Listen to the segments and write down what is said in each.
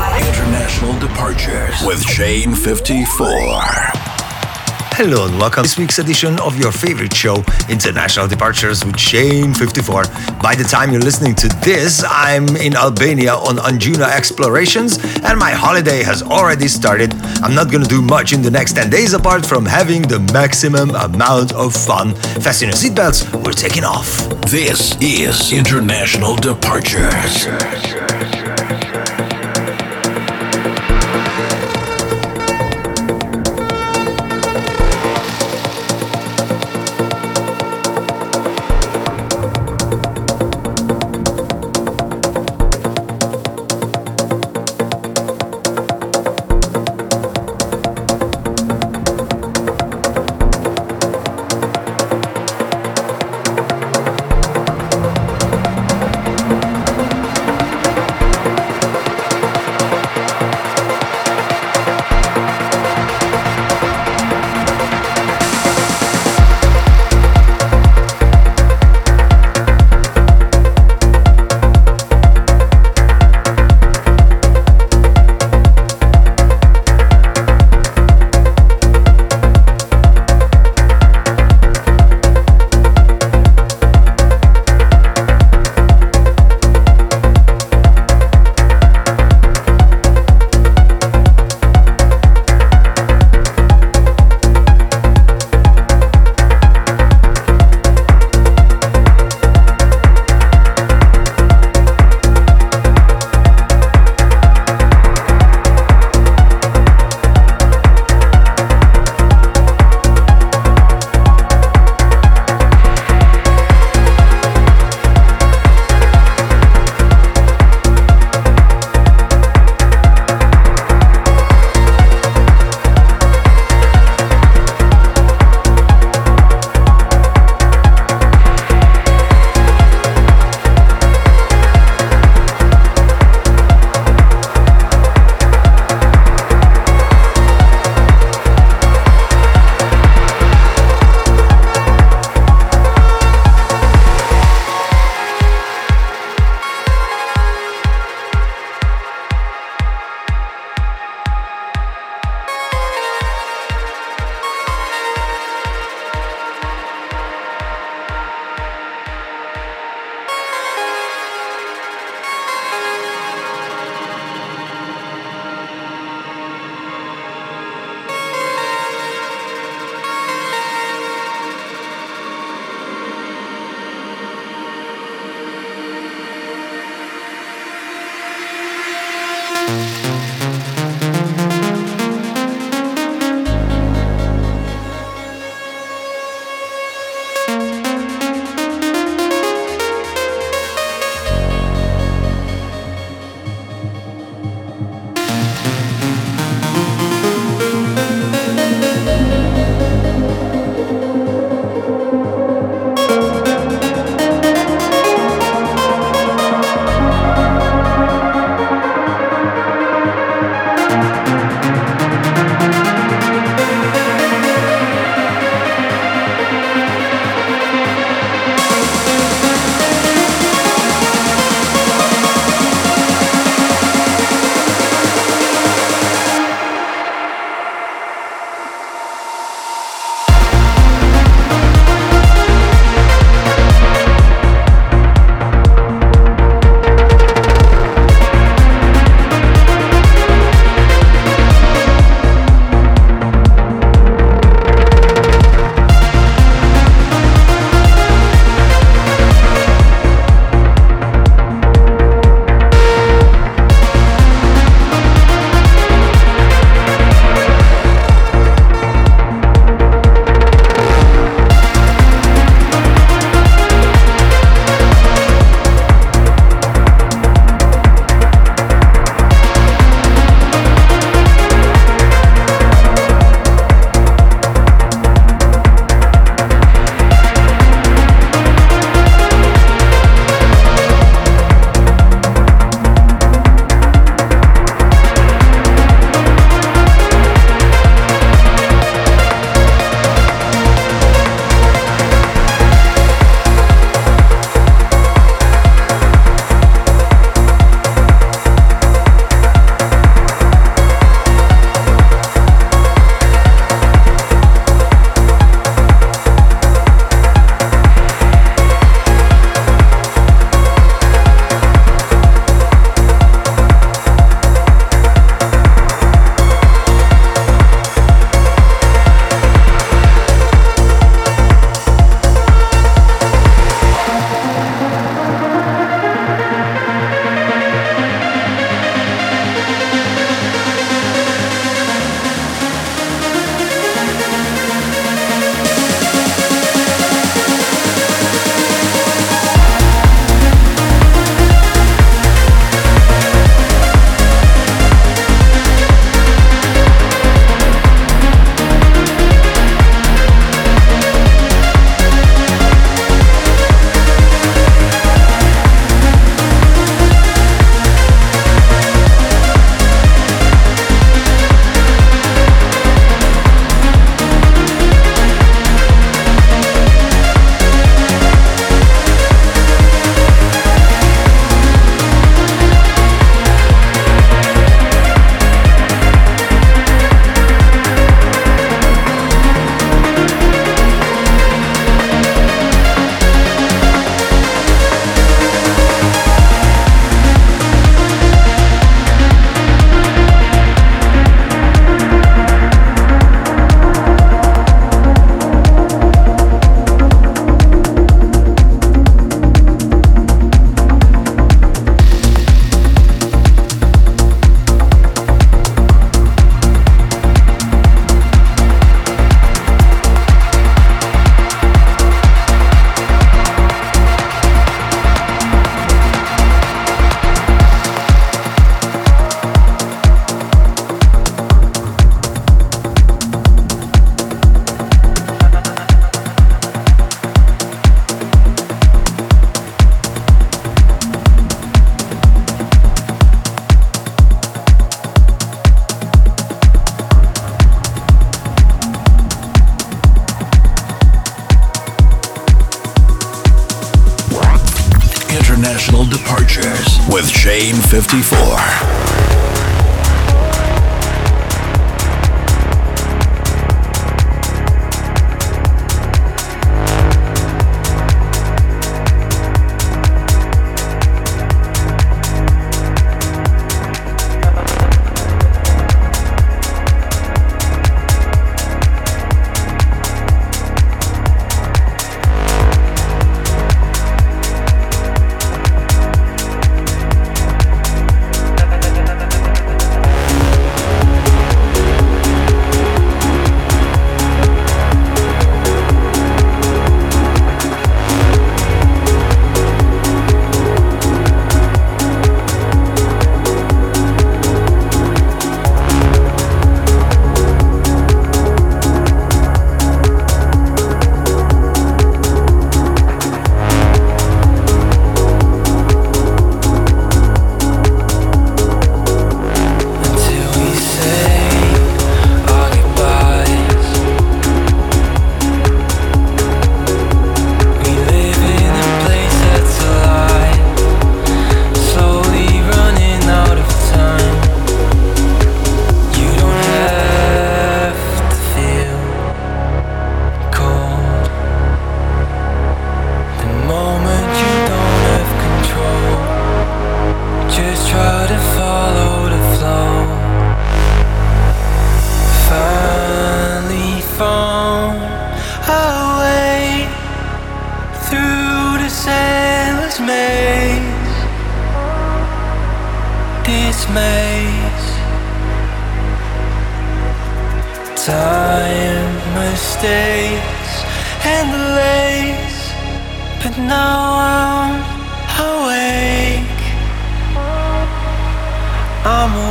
International Departures with Shane 54. Hello and welcome to this week's edition of your favorite show, International Departures with Shane 54. By the time you're listening to this, I'm in Albania on Anjuna explorations and my holiday has already started. I'm not gonna do much in the next 10 days apart from having the maximum amount of fun. Fasten your seatbelts, we're taking off. This is International Departures. International Departures with Shane 54. time mistakes and delays, but now I'm awake. I'm awake.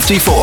54.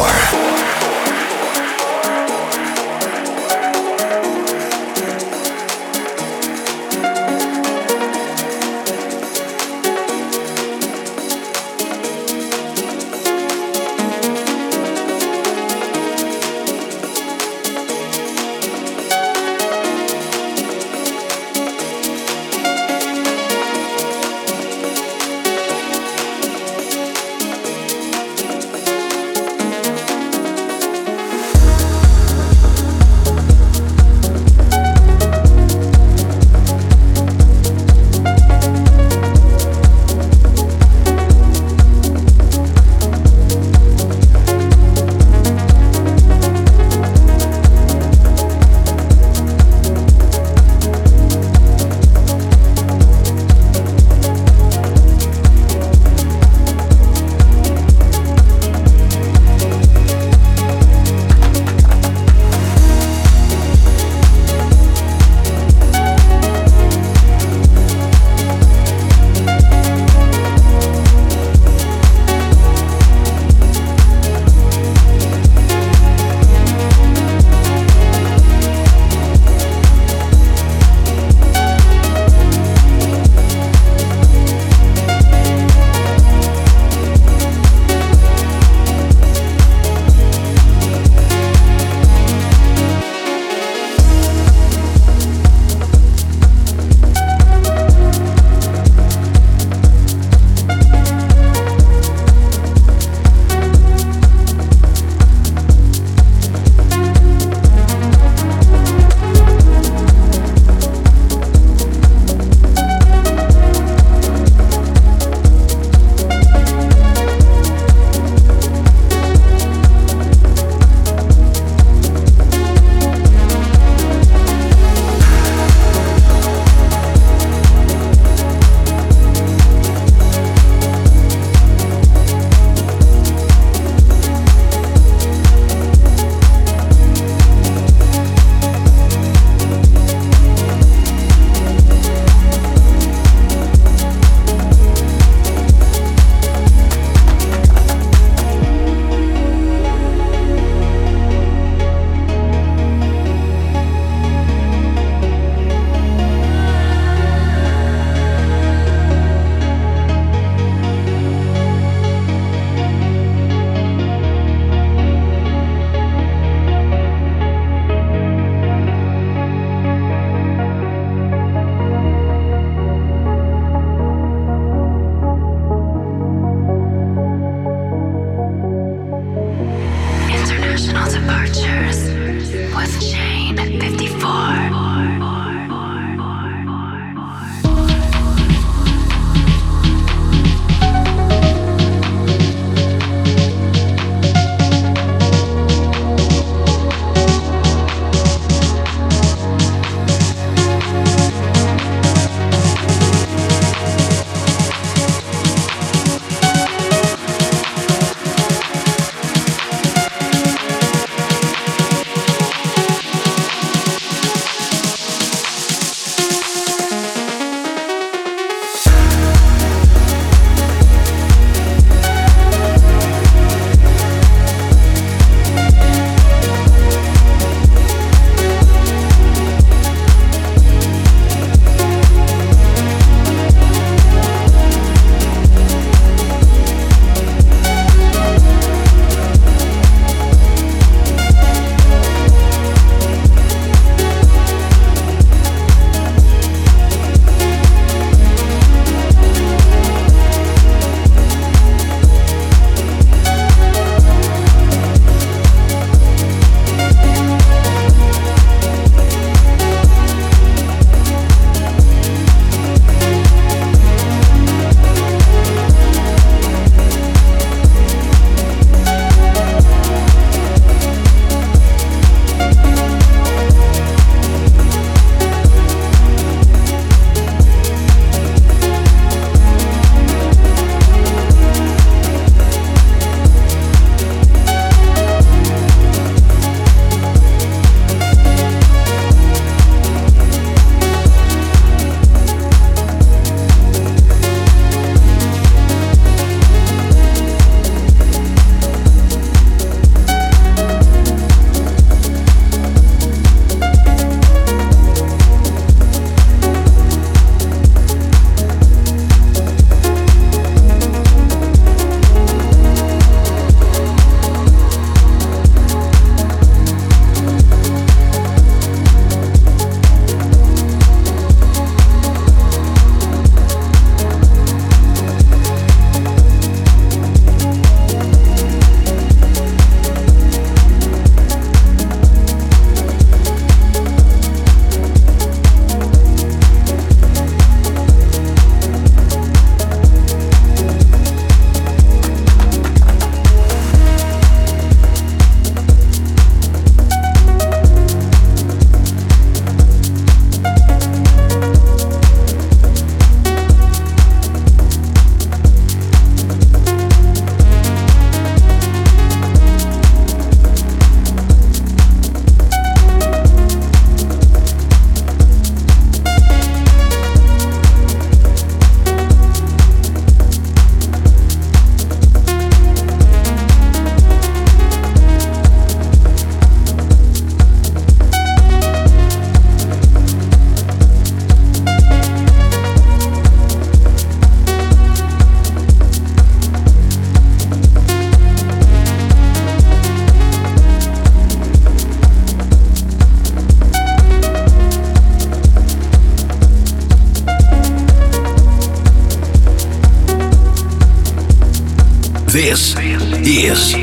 This is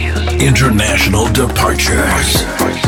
International Departures.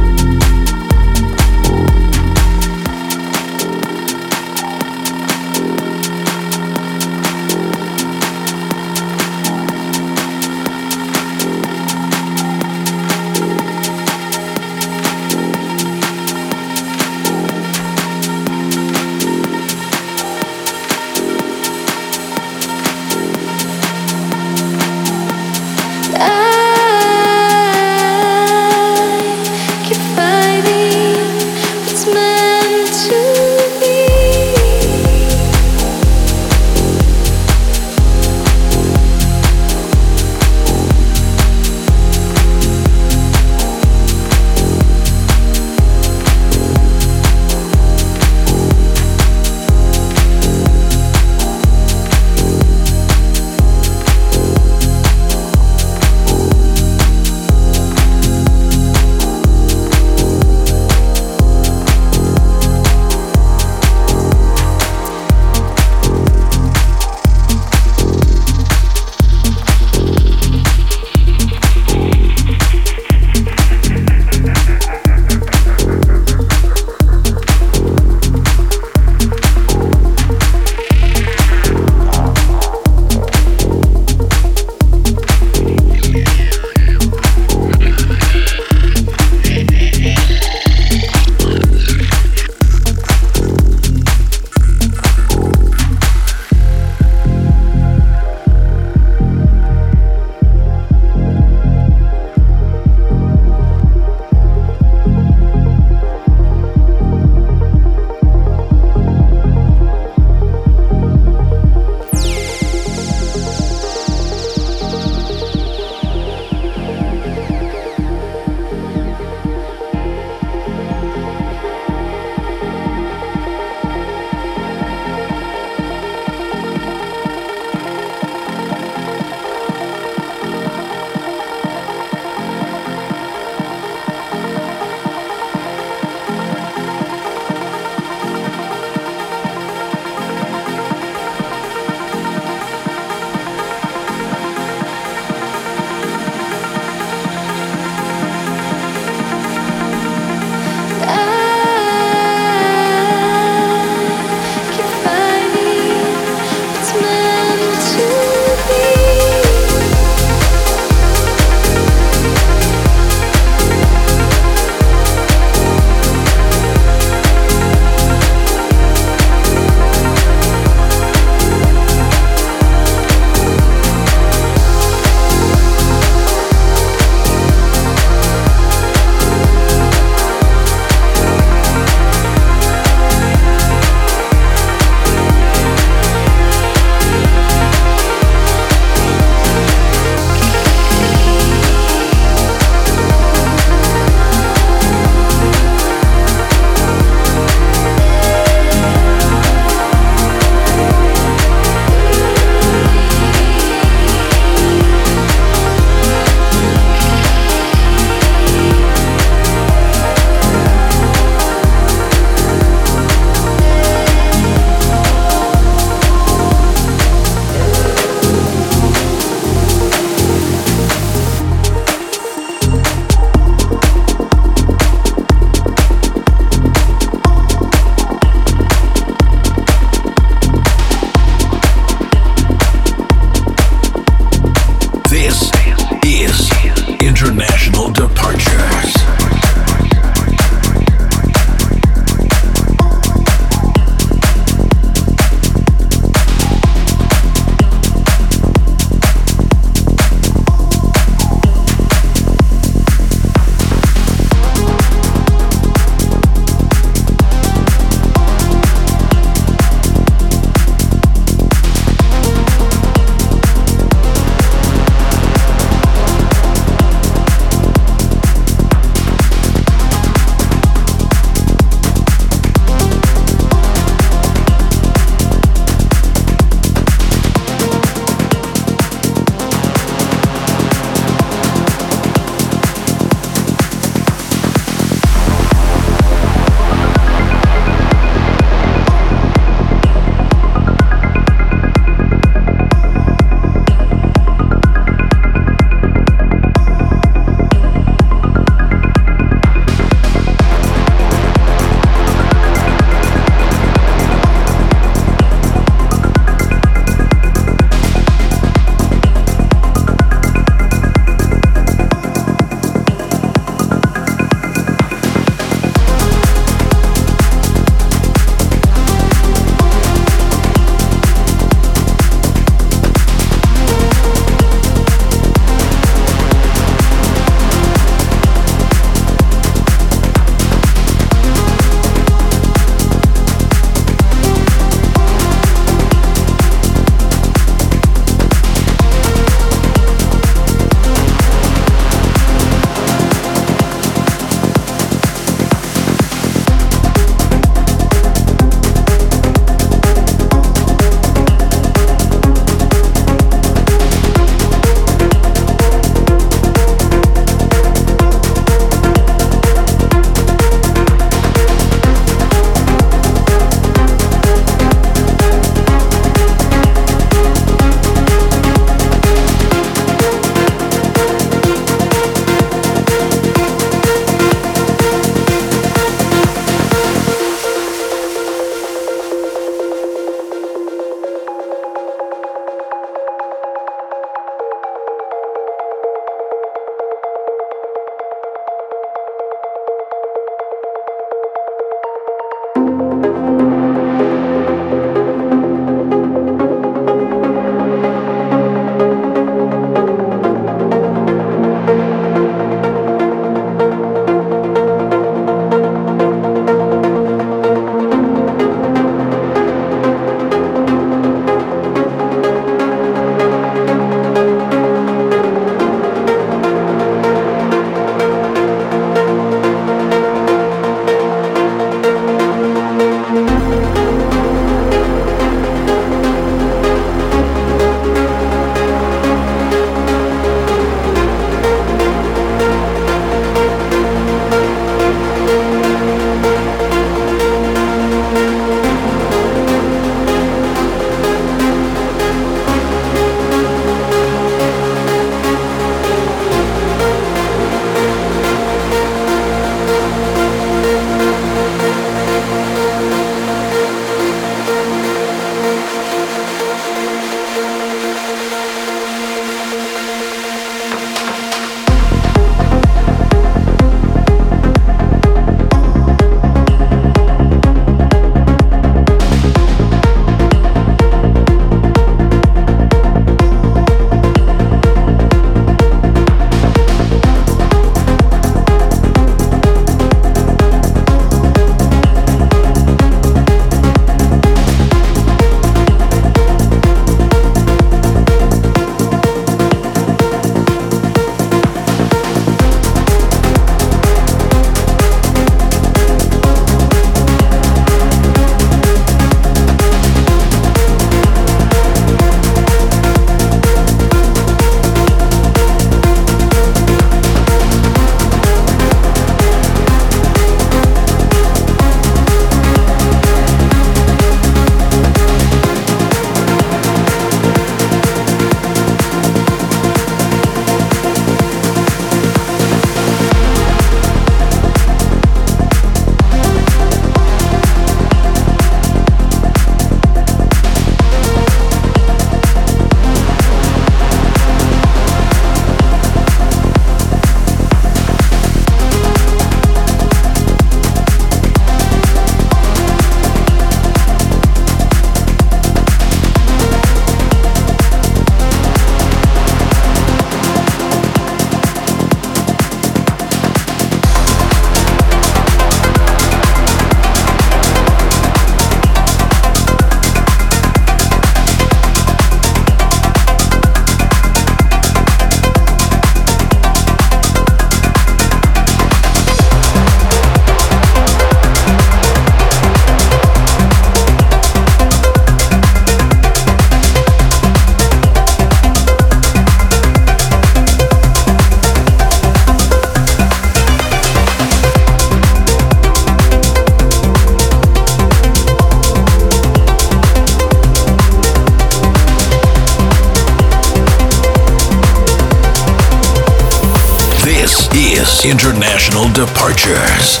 Departures.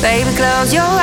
Baby, close your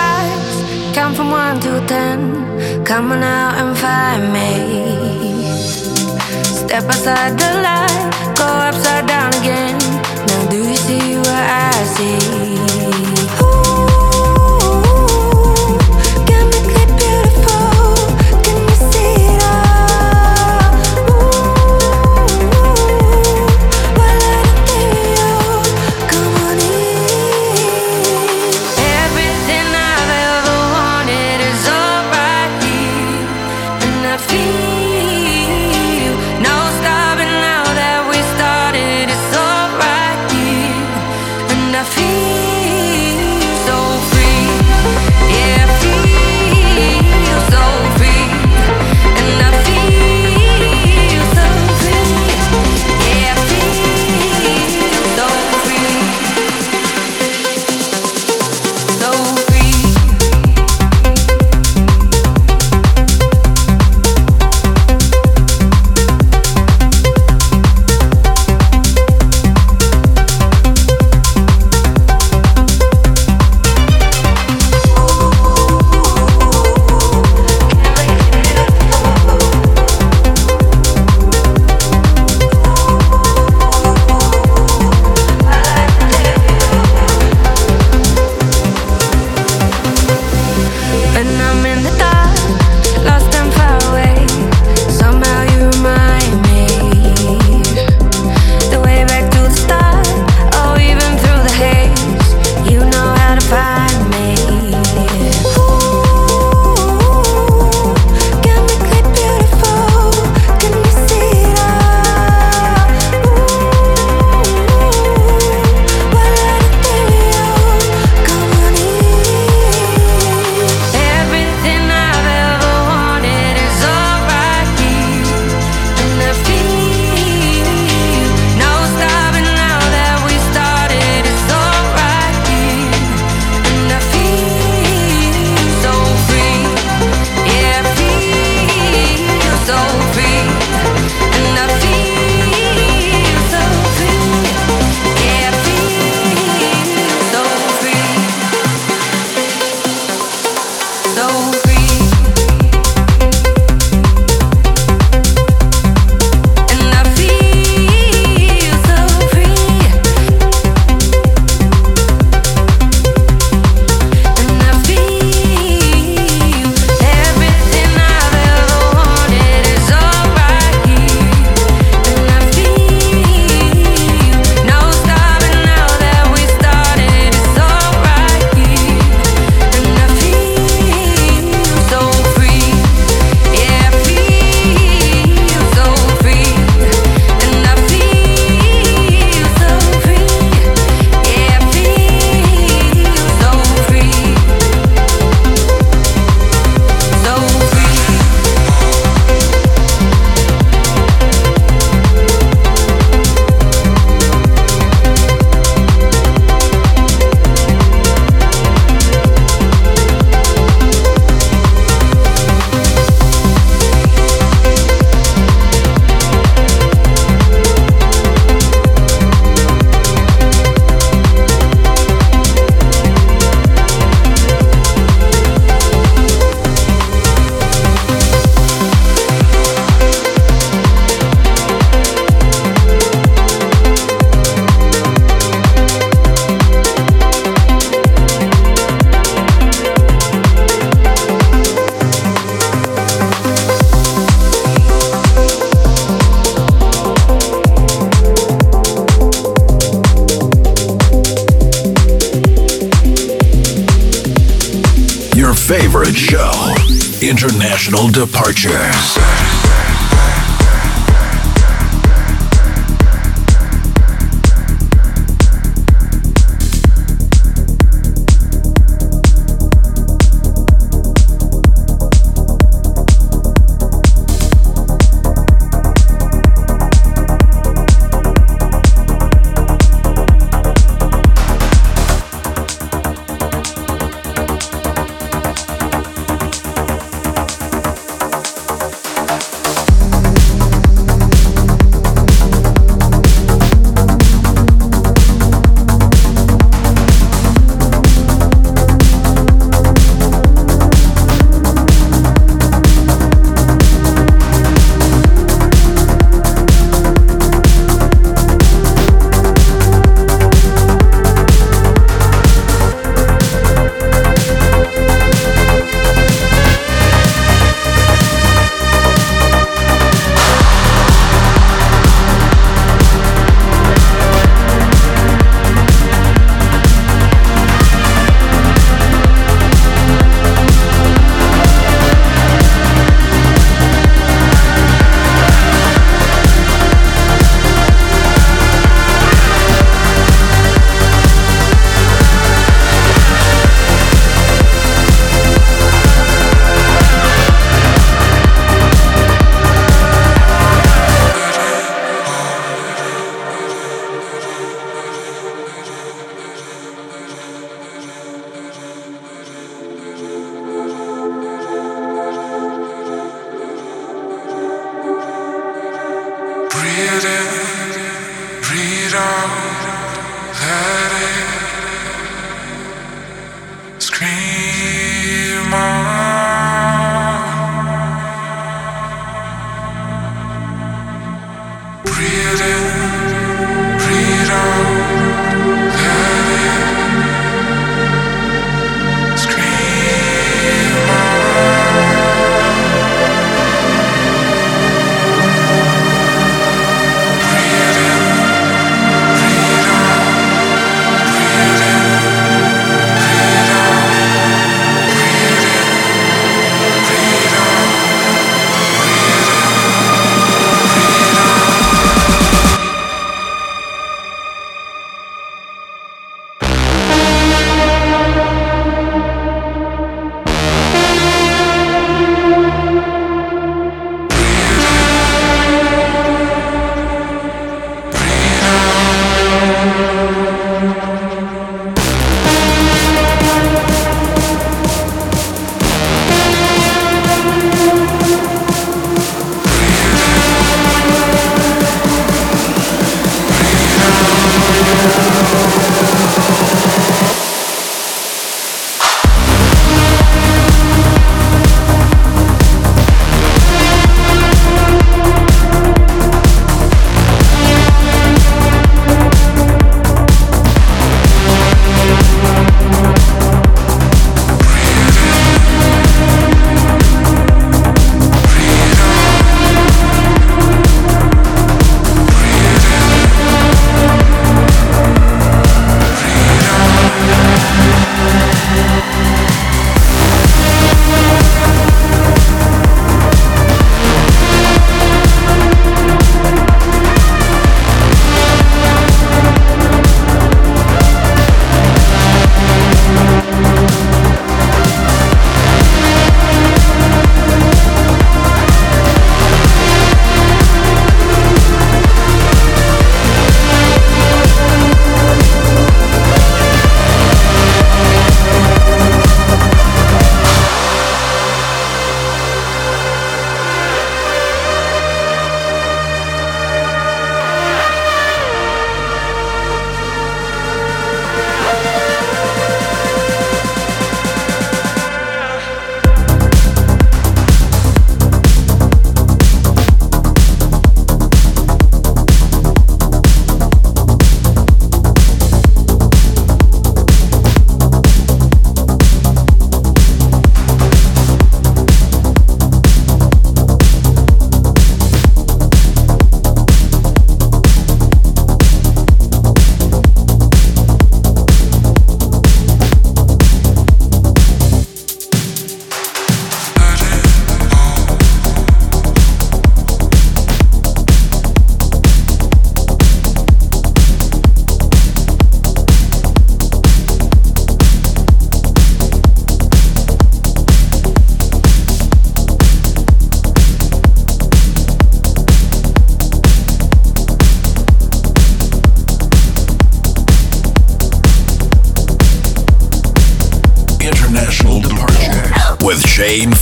International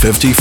50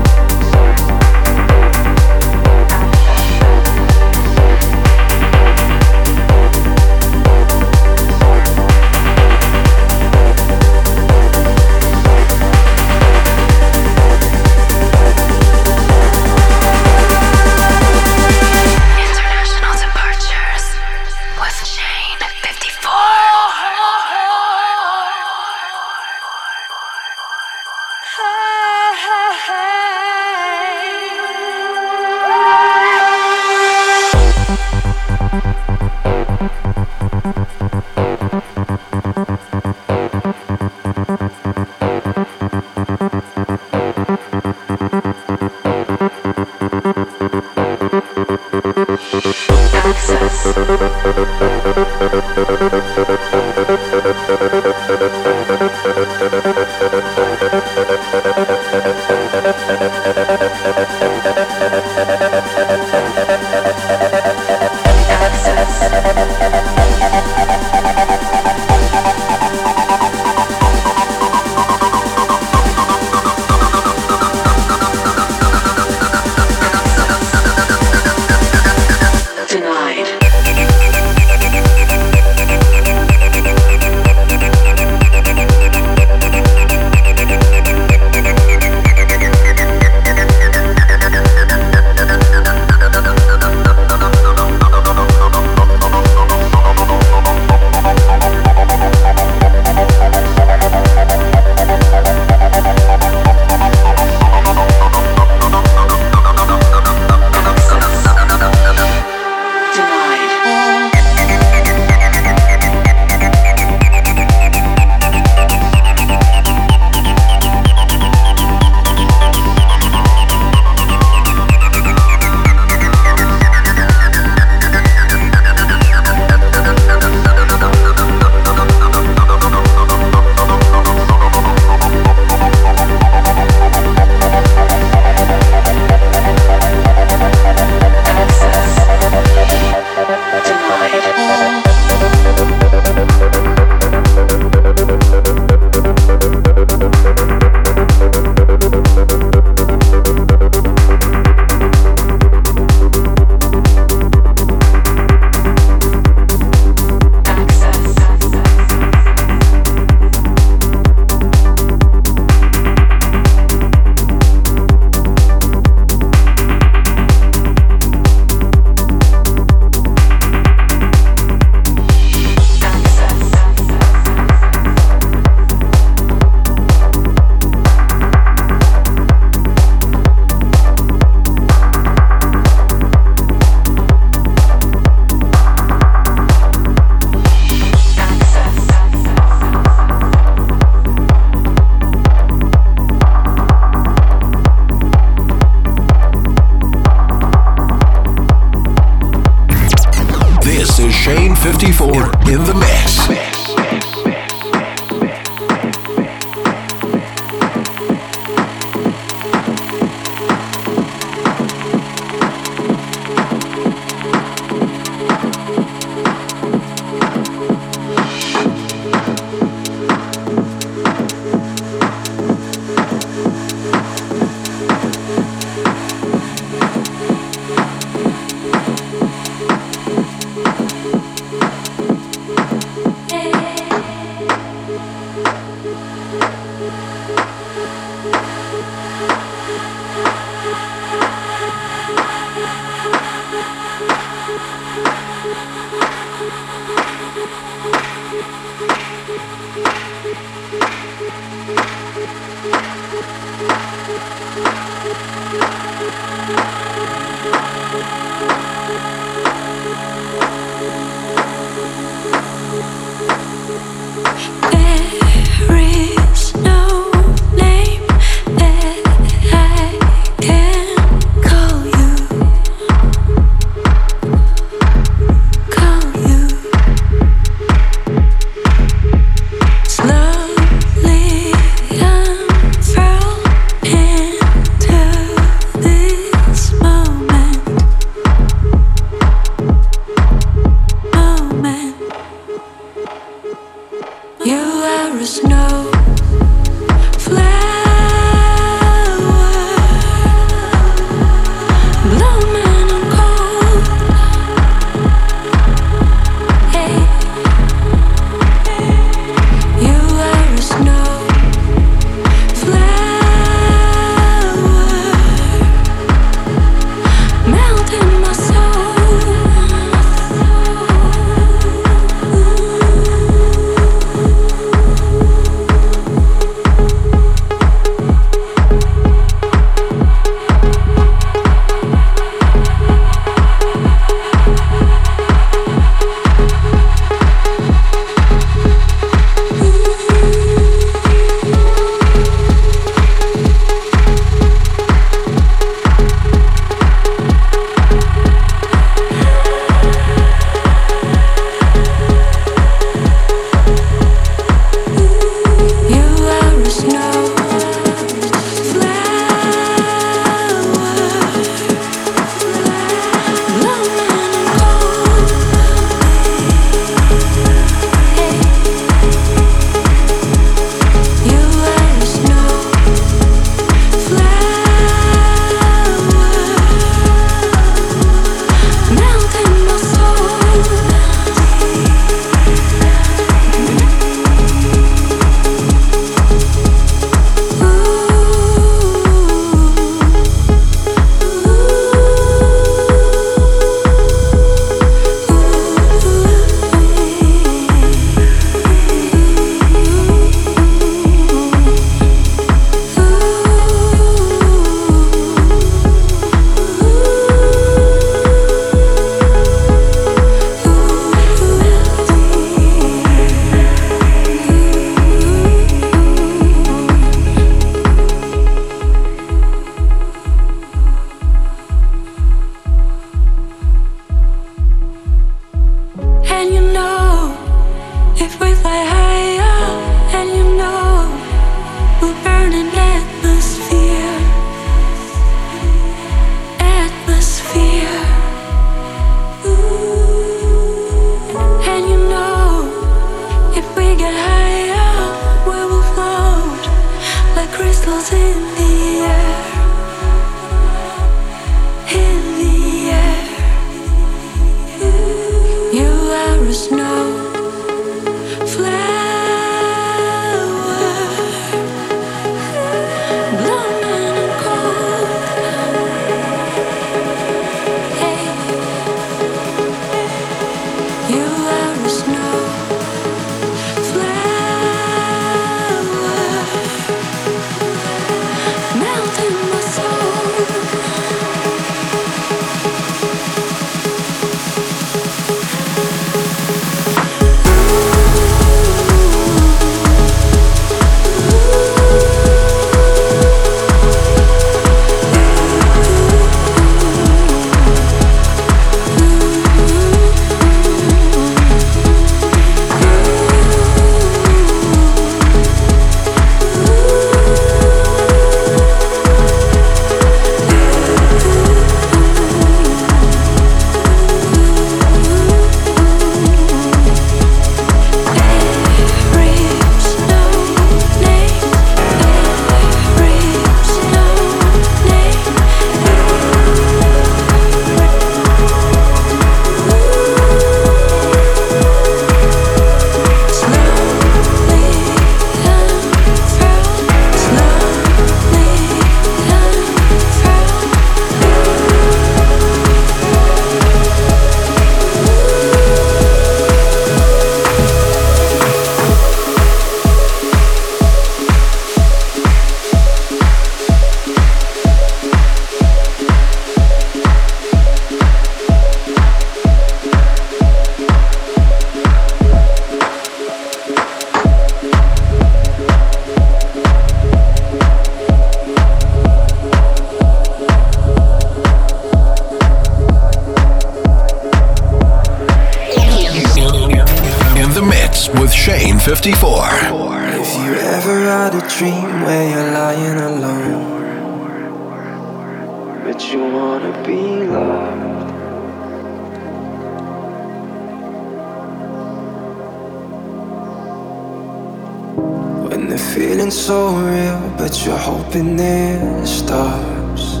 Been feeling so real, but you're hoping it stops.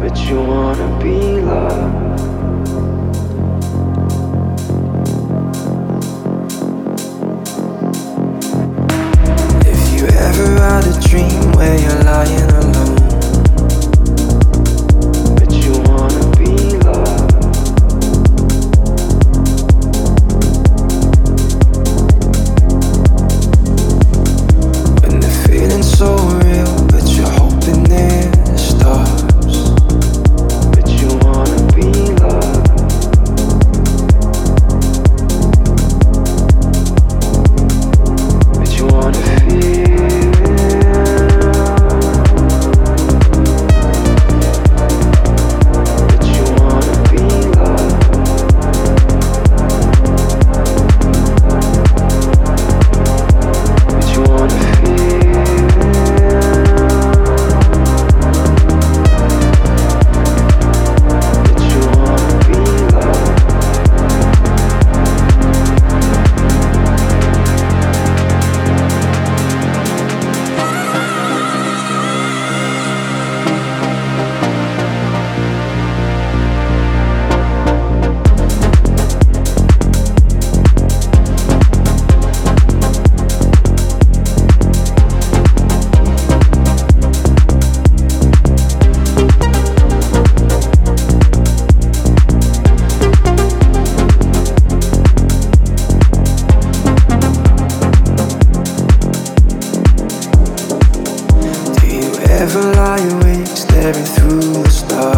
But you wanna be loved. stop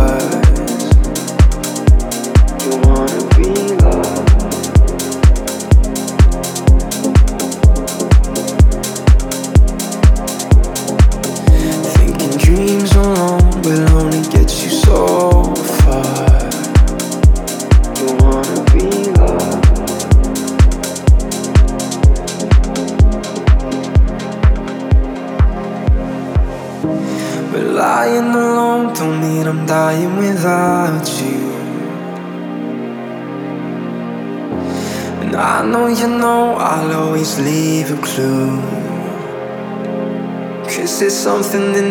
something that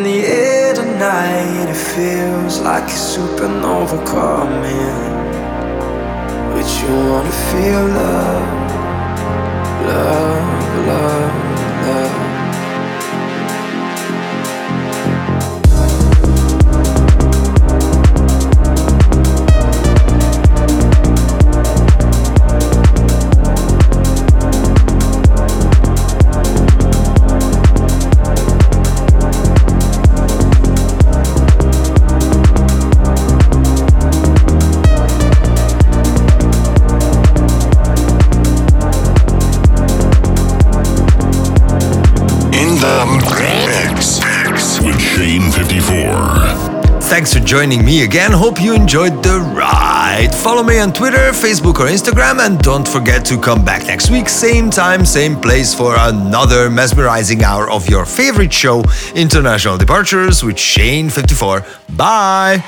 joining me again. Hope you enjoyed the ride. Follow me on Twitter, Facebook, or Instagram, and don't forget to come back next week, same time, same place, for another mesmerizing hour of your favorite show, International Departures, with Shane54. Bye!